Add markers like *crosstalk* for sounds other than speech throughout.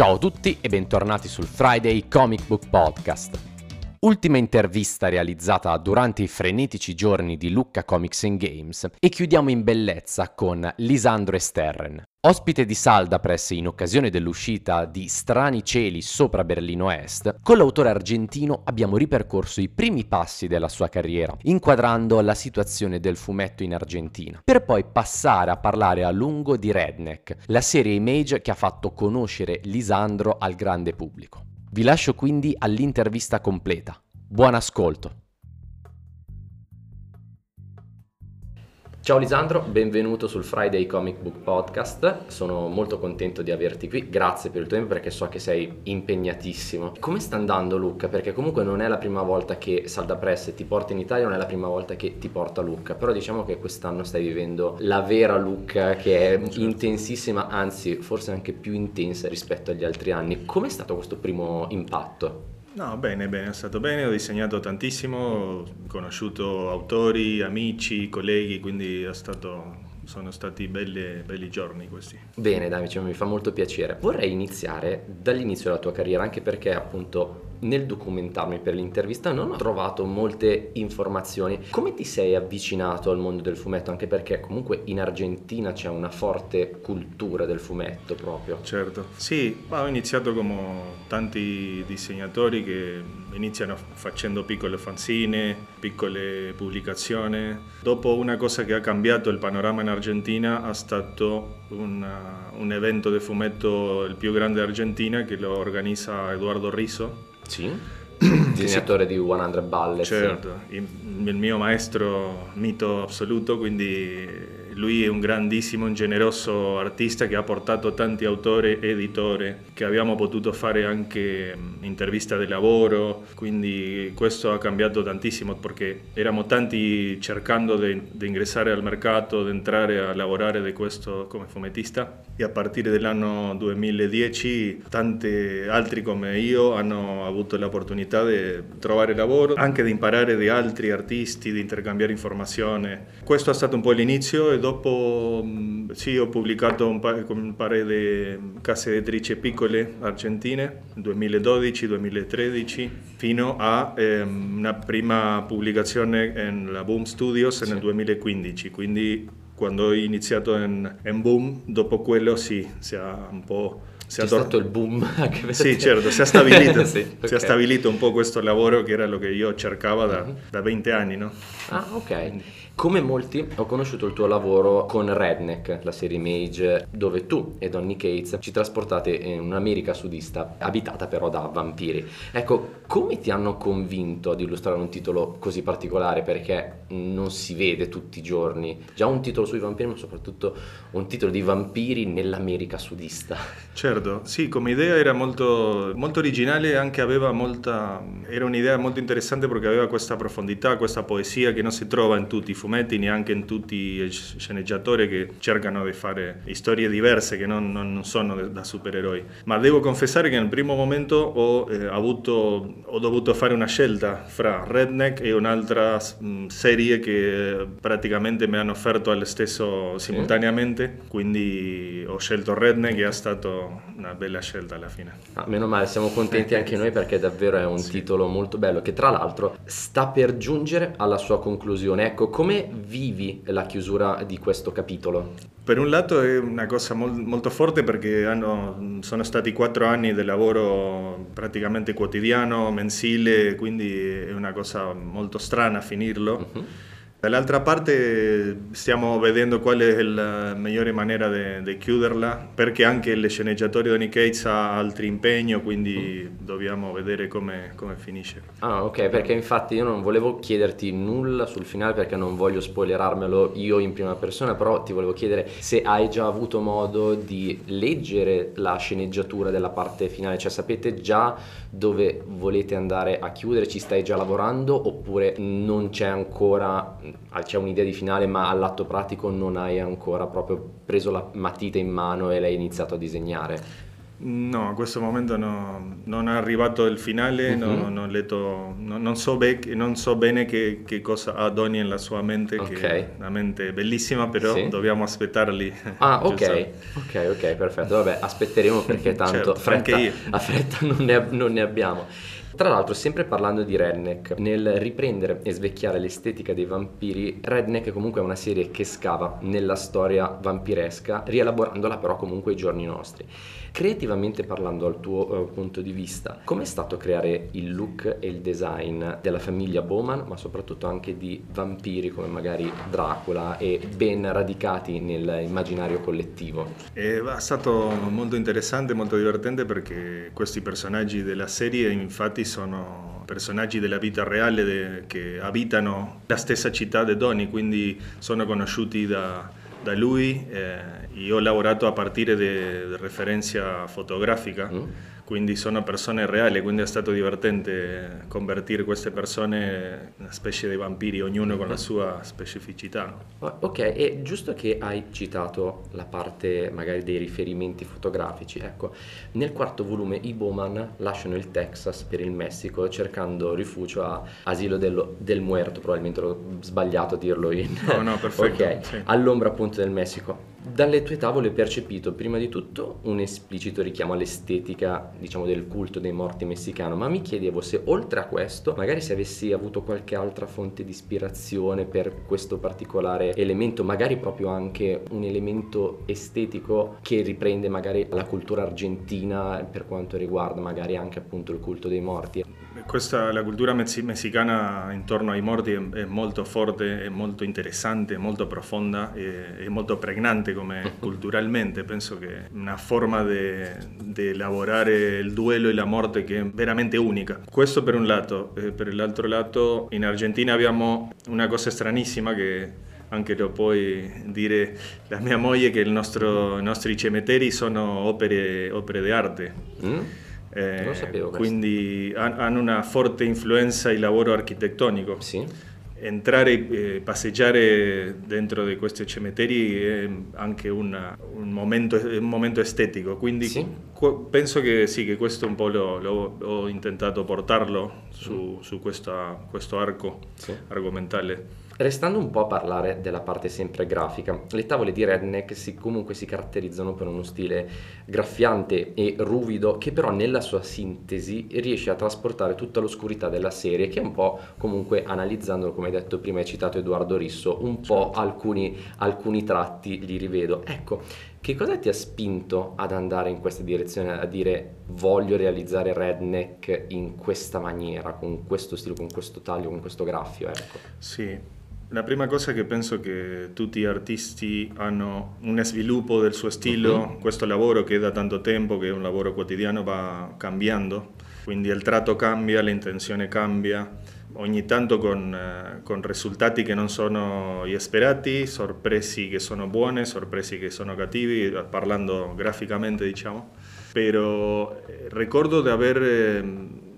Ciao a tutti e bentornati sul Friday Comic Book Podcast. Ultima intervista realizzata durante i frenetici giorni di Lucca Comics and Games e chiudiamo in bellezza con Lisandro Esterren. Ospite di Salda Press in occasione dell'uscita di Strani cieli sopra Berlino Est, con l'autore argentino abbiamo ripercorso i primi passi della sua carriera, inquadrando la situazione del fumetto in Argentina, per poi passare a parlare a lungo di Redneck, la serie Image che ha fatto conoscere Lisandro al grande pubblico. Vi lascio quindi all'intervista completa. Buon ascolto. Ciao Lisandro, benvenuto sul Friday Comic Book Podcast. Sono molto contento di averti qui. Grazie per il tuo tempo perché so che sei impegnatissimo. Come sta andando Lucca? Perché comunque non è la prima volta che Salda Press ti porta in Italia, non è la prima volta che ti porta Lucca, però diciamo che quest'anno stai vivendo la vera Lucca che è intensissima, anzi forse anche più intensa rispetto agli altri anni. Com'è stato questo primo impatto? No, bene, bene, è stato bene, ho disegnato tantissimo, ho conosciuto autori, amici, colleghi, quindi stato, sono stati belli, belli, giorni questi. Bene, dai, mi fa molto piacere. Vorrei iniziare dall'inizio della tua carriera, anche perché appunto nel documentarmi per l'intervista non ho trovato molte informazioni. Come ti sei avvicinato al mondo del fumetto? Anche perché comunque in Argentina c'è una forte cultura del fumetto proprio. Certo, sì, ho iniziato come tanti disegnatori che iniziano facendo piccole fanzine, piccole pubblicazioni. Dopo una cosa che ha cambiato il panorama in Argentina è stato una, un evento di fumetto il più grande d'Argentina che lo organizza Eduardo Riso sì. disegnatore di 100 Ballet. Certo, il, il mio maestro mito assoluto, quindi lui è un grandissimo, generoso artista che ha portato tanti autori e editori che abbiamo potuto fare anche interviste di lavoro, quindi questo ha cambiato tantissimo perché eravamo tanti cercando di, di ingressare al mercato, di entrare a lavorare di questo come fumettista e a partire dall'anno 2010 tanti altri come io hanno avuto l'opportunità di trovare lavoro, anche di imparare di altri artisti, di intercambiare informazioni. Questo è stato un po' l'inizio e dopo mm, sì, ho pubblicato un, pa- un paio di case editrici piccole argentine, 2012-2013, fino a ehm, una prima pubblicazione nella Boom Studios sì. nel 2015, quindi quando ho iniziato in, in Boom, dopo quello sì, si è un po' si è stato il boom anche per Sì, certo, si è stabilito, *laughs* sì, okay. si è stabilito un po' questo lavoro che era lo che io cercavo da, uh-huh. da 20 anni, no? Ah, ok. Come molti ho conosciuto il tuo lavoro con Redneck, la serie Mage, dove tu e Donny Cates ci trasportate in un'America sudista, abitata però da vampiri. Ecco, come ti hanno convinto ad illustrare un titolo così particolare? Perché non si vede tutti i giorni. Già un titolo sui vampiri, ma soprattutto un titolo di vampiri nell'America sudista. Certo, sì, come idea era molto, molto originale anche aveva molta... era un'idea molto interessante perché aveva questa profondità, questa poesia che non si trova in tutti i fumetti fumetti neanche in tutti i sceneggiatori che cercano di fare storie diverse che non, non sono da supereroi. Ma devo confessare che nel primo momento ho, eh, avuto, ho dovuto fare una scelta fra Redneck e un'altra mh, mm, serie che praticamente mi hanno offerto allo stesso simultaneamente, quindi ho scelto Redneck e è stata una bella scelta alla fine. Ah, meno male, siamo contenti anche noi perché davvero è un *laughs* sì. titolo molto bello che tra l'altro sta per giungere alla sua conclusione. Ecco, come vivi la chiusura di questo capitolo? Per un lato è una cosa mol- molto forte perché hanno, sono stati quattro anni di lavoro praticamente quotidiano, mensile, quindi è una cosa molto strana finirlo. Uh-huh Dall'altra parte stiamo vedendo qual è la migliore maniera di chiuderla, perché anche il sceneggiatore Donny Cates ha altri impegni, quindi mm. dobbiamo vedere come, come, finisce. Ah, ok, perché infatti io non volevo chiederti nulla sul finale perché non voglio spoilerarmelo io in prima persona, però ti volevo chiedere se hai già avuto modo di leggere la sceneggiatura della parte finale, cioè sapete già dove volete andare a chiudere, ci stai già lavorando oppure non c'è ancora c'è un'idea di finale ma all'atto pratico non hai ancora proprio preso la matita in mano e l'hai iniziato a disegnare? No, a questo momento no, non è arrivato il finale, uh-huh. no, non, letto, no, non, so be- non, so bene che, che, cosa ha Donny nella sua mente, okay. che è una mente bellissima, però sì. dobbiamo aspettarli. Ah, *laughs* ok, ok, ok, perfetto. Vabbè, aspetteremo perché *laughs* tanto certo, fretta, a fretta non ne, non ne abbiamo. Tra l'altro, sempre parlando di Redneck, nel riprendere e svecchiare l'estetica dei vampiri, Redneck è comunque una serie che scava nella storia vampiresca, rielaborandola però comunque ai giorni nostri. Creativamente parlando dal tuo uh, punto di vista, com'è stato creare il look e il design della famiglia Bowman, ma soprattutto anche di vampiri come magari Dracula e ben radicati nell'immaginario collettivo? È stato molto interessante, molto divertente perché questi personaggi della serie infatti sono personaggi della vita reale de, che abitano la stessa città di Donny, quindi sono conosciuti da, da lui. Eh, io ho lavorato a partire da referenza fotografica. Mm quindi sono persone reali, quindi è stato divertente convertire queste persone in una specie di vampiri, ognuno con la sua specificità. Ok, e giusto che hai citato la parte magari dei riferimenti fotografici, ecco, nel quarto volume i Bowman lasciano il Texas per il Messico cercando rifugio a Asilo dello, del Muerto, probabilmente ho sbagliato a dirlo in... No, no, perfetto. ok, sì. all'ombra appunto del Messico. Dalle tue tavole ho percepito prima di tutto un esplicito richiamo all'estetica, diciamo, del culto dei morti messicano, ma mi chiedevo se oltre a questo, magari se avessi avuto qualche altra fonte di ispirazione per questo particolare elemento, magari proprio anche un elemento estetico che riprende magari la cultura argentina per quanto riguarda magari anche appunto il culto dei morti. Questa, la cultura messicana intorno ai morti è, è molto forte, è molto interessante, molto profonda, è, è molto pregnante come *laughs* culturalmente. Penso che è una forma di elaborare il duello e la morte che è veramente unica. Questo per un lato. Eh, per l'altro lato, in Argentina abbiamo una cosa stranissima che anche lo puoi dire la mia moglie che nostro, i nostri cimiteri sono opere, opere di arte. Mm? Eh, sapevo quindi hanno una forte influenza il lavoro architettonico. Sì. Entrare e eh, passeggiare dentro di questi cimiteri è anche una, un, momento, un, momento, estetico, quindi sì. penso che sì, che questo un po' lo, lo ho intentato portarlo su, mm. su questa, questo arco sì. argomentale. Restando un po' a parlare della parte sempre grafica, le tavole di Redneck si, comunque si caratterizzano per uno stile graffiante e ruvido che però nella sua sintesi riesce a trasportare tutta l'oscurità della serie che un po' comunque analizzandolo come hai detto prima hai citato Edoardo Risso, un po' alcuni, alcuni tratti li rivedo. Ecco, che cosa ti ha spinto ad andare in questa direzione, a dire voglio realizzare Redneck in questa maniera, con questo stile, con questo taglio, con questo graffio? Ecco. Sì, la prima cosa che penso che tutti gli artisti hanno un sviluppo del suo stile, uh-huh. questo lavoro che da tanto tempo, che è un lavoro quotidiano, va cambiando, quindi il tratto cambia, l'intenzione cambia, ogni tanto con, eh, con risultati che non sono gli sperati, sorpresi che sono buoni, sorpresi che sono cattivi, parlando graficamente diciamo. Però eh, ricordo di aver, eh,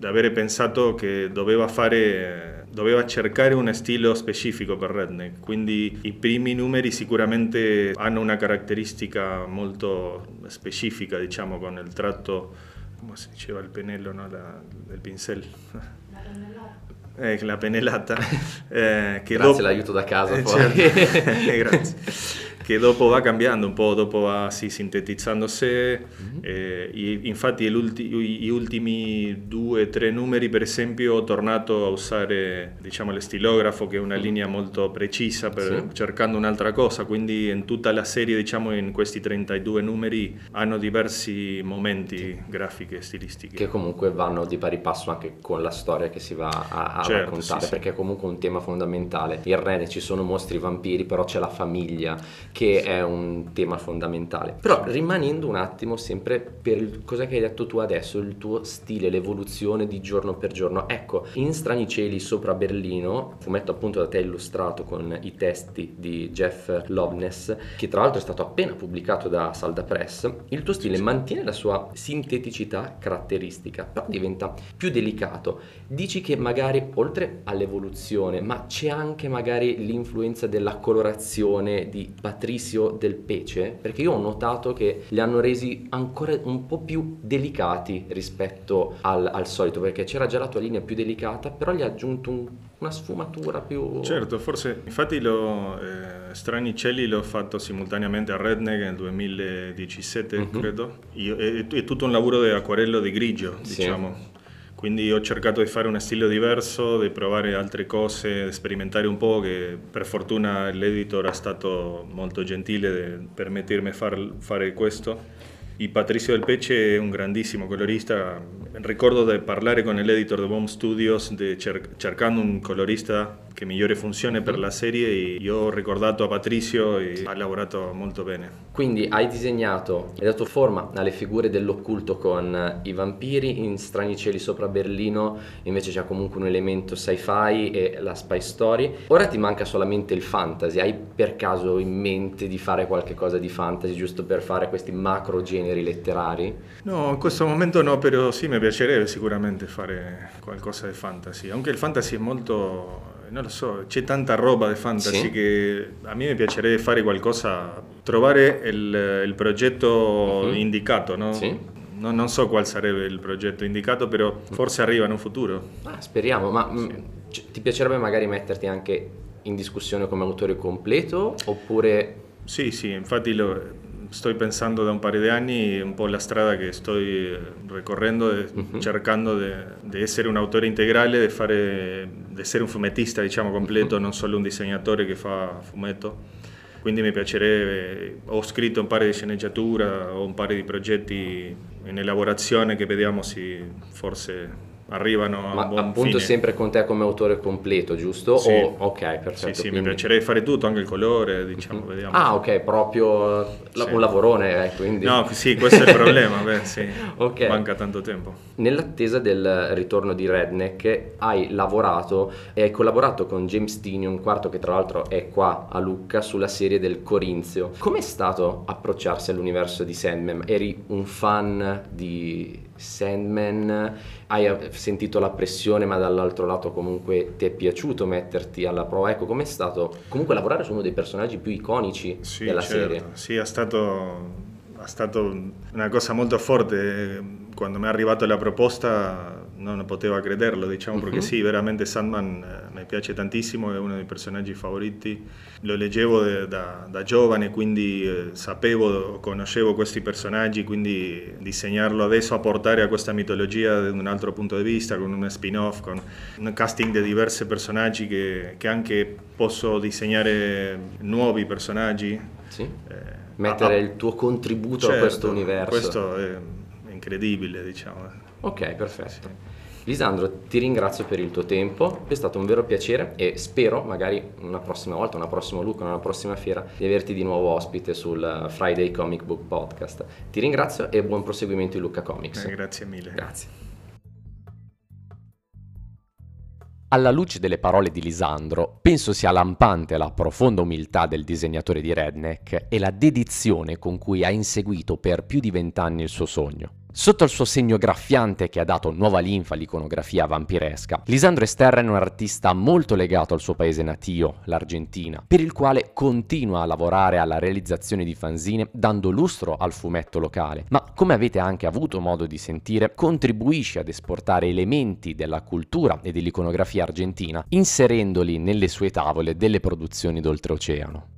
di aver pensato che doveva fare doveva cercare un stile specifico per Redneck, quindi i primi numeri sicuramente hanno una caratteristica molto specifica, diciamo, con il tratto, come si diceva, il pennello, no? la, il pincel. La pennellata. Eh, la pennellata. *laughs* Eh, Grazie, dopo... l'aiuto da casa. Eh, certo. *laughs* Grazie che dopo va cambiando un po', dopo va sì, sintetizzandosi. Mm-hmm. Eh, infatti gli ultimi due o tre numeri, per esempio, ho tornato a usare diciamo, lo stilografo, che è una mm. linea molto precisa, per, sì. cercando un'altra cosa. Quindi in tutta la serie, diciamo, in questi 32 numeri, hanno diversi momenti sì. grafiche e stilistiche. Che comunque vanno di pari passo anche con la storia che si va a, a certo, raccontare, perché è comunque un tema fondamentale. Il re ci sono mostri vampiri, però c'è la famiglia che è un tema fondamentale. Però rimanendo un attimo sempre per il, cosa che hai detto tu adesso, il tuo stile, l'evoluzione di giorno per giorno. Ecco, in Strani Cieli sopra Berlino, fumetto appunto da te illustrato con i testi di Jeff Loveness, che tra l'altro è stato appena pubblicato da Salda Press, il tuo stile mantiene la sua sinteticità caratteristica, però diventa più delicato. Dici che magari oltre all'evoluzione, ma c'è anche magari l'influenza della colorazione di Patrick Patricio del Pece? Perché io ho notato che li hanno resi ancora un po' più delicati rispetto al, al solito, perché c'era già la tua linea più delicata, però gli ha aggiunto un, una sfumatura più... Certo, forse, infatti lo, eh, Strani Cieli l'ho fatto simultaneamente a Redneck nel 2017, mm-hmm. credo. Io, è, è, tutto un lavoro di acquarello di grigio, sì. diciamo quindi ho cercato di fare uno stile diverso, di provare altre cose, di sperimentare un po', che per fortuna l'editor è stato molto gentile di permettermi far, fare questo. E Patricio Del Pece è un grandissimo colorista. Ricordo di parlare con l'editor di Bomb Studios cer- cercando un colorista che migliore funzione per la serie e io ho ricordato a Patricio e ha lavorato molto bene. Quindi hai disegnato, hai dato forma alle figure dell'occulto con i vampiri, in Strani cieli sopra Berlino invece c'è comunque un elemento sci-fi e la spy story. Ora ti manca solamente il fantasy, hai per caso in mente di fare qualche cosa di fantasy giusto per fare questi macro generi letterari? No, in questo momento no, però sì, mi piacerebbe sicuramente fare qualcosa di fantasy, anche il fantasy è molto non lo so, c'è tanta roba di fantasy sì. che a me piacerebbe fare qualcosa, trovare il, il progetto uh-huh. indicato, no? Sì. No, non so quale sarebbe il progetto indicato, però forse arriva in un futuro. Ah, speriamo, ma sì. mh, ti piacerebbe magari metterti anche in discussione come autore completo oppure... Sì, sì, infatti lo, sto pensando da un paio di anni un po' la strada che sto ricorrendo, uh-huh. cercando di essere un autore integrale, di essere un fumettista diciamo completo, uh-huh. non solo un disegnatore che fa fumetto. Quindi mi piacerebbe, ho scritto un paio di sceneggiature, ho un paio di progetti in elaborazione che vediamo se forse arrivano a Ma un buon appunto fine. sempre con te come autore completo, giusto? Sì. O, ok, perfetto. Sì, sì, quindi... mi piacerebbe fare tutto, anche il colore, diciamo, mm-hmm. vediamo. Ah, ok, proprio sì. un lavorone, eh, quindi... No, sì, questo è il problema, beh, sì, *laughs* okay. manca tanto tempo. Nell'attesa del ritorno di Redneck hai lavorato e hai collaborato con James Tinion, quarto che tra l'altro è qua a Lucca, sulla serie del Corinzio. Com'è stato approcciarsi all'universo di Sandman? Eri un fan di Sandman, hai sentito la pressione ma dall'altro lato comunque ti è piaciuto metterti alla prova, ecco com'è stato comunque lavorare su uno dei personaggi più iconici sì, della certo. serie? Sì, è stato, è stato una cosa molto forte, quando mi è arrivata la proposta non potevo crederlo, diciamo, perché uh-huh. sì, veramente Sandman eh, mi piace tantissimo, è uno dei personaggi favoriti. Lo leggevo de, da, da, giovane, quindi eh, sapevo, conoscevo questi personaggi, quindi disegnarlo adesso, apportare a questa mitologia da un altro punto di vista, con un spin-off, con un casting di diversi personaggi che, che anche posso disegnare nuovi personaggi. Sì. Eh, Mettere ah, il tuo contributo certo, a questo universo. Questo è incredibile, diciamo. Ok, perfetto. Lisandro, ti ringrazio per il tuo tempo, è stato un vero piacere e spero magari una prossima volta, una prossima look, una prossima fiera di averti di nuovo ospite sul Friday Comic Book Podcast. Ti ringrazio e buon proseguimento in Lucca Comics. Eh, grazie mille. Grazie. Alla luce delle parole di Lisandro, penso sia lampante la profonda umiltà del disegnatore di Redneck e la dedizione con cui ha inseguito per più di vent'anni il suo sogno. Sotto il suo segno graffiante che ha dato nuova linfa all'iconografia vampiresca, Lisandro Esterra è un artista molto legato al suo paese natio, l'Argentina, per il quale continua a lavorare alla realizzazione di fanzine dando lustro al fumetto locale, ma come avete anche avuto modo di sentire, contribuisce ad esportare elementi della cultura e dell'iconografia argentina, inserendoli nelle sue tavole delle produzioni d'oltreoceano.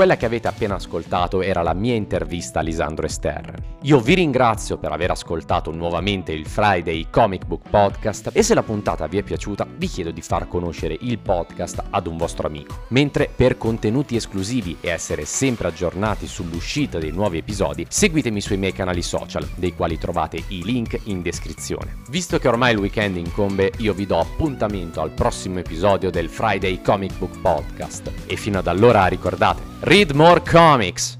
Quella che avete appena ascoltato era la mia intervista a Lisandro Ester. Io vi ringrazio per aver ascoltato nuovamente il Friday Comic Book Podcast e se la puntata vi è piaciuta vi chiedo di far conoscere il podcast ad un vostro amico. Mentre per contenuti esclusivi e essere sempre aggiornati sull'uscita dei nuovi episodi, seguitemi sui miei canali social, dei quali trovate i link in descrizione. Visto che ormai il weekend incombe, io vi do appuntamento al prossimo episodio del Friday Comic Book Podcast e fino ad allora ricordate Read more comics.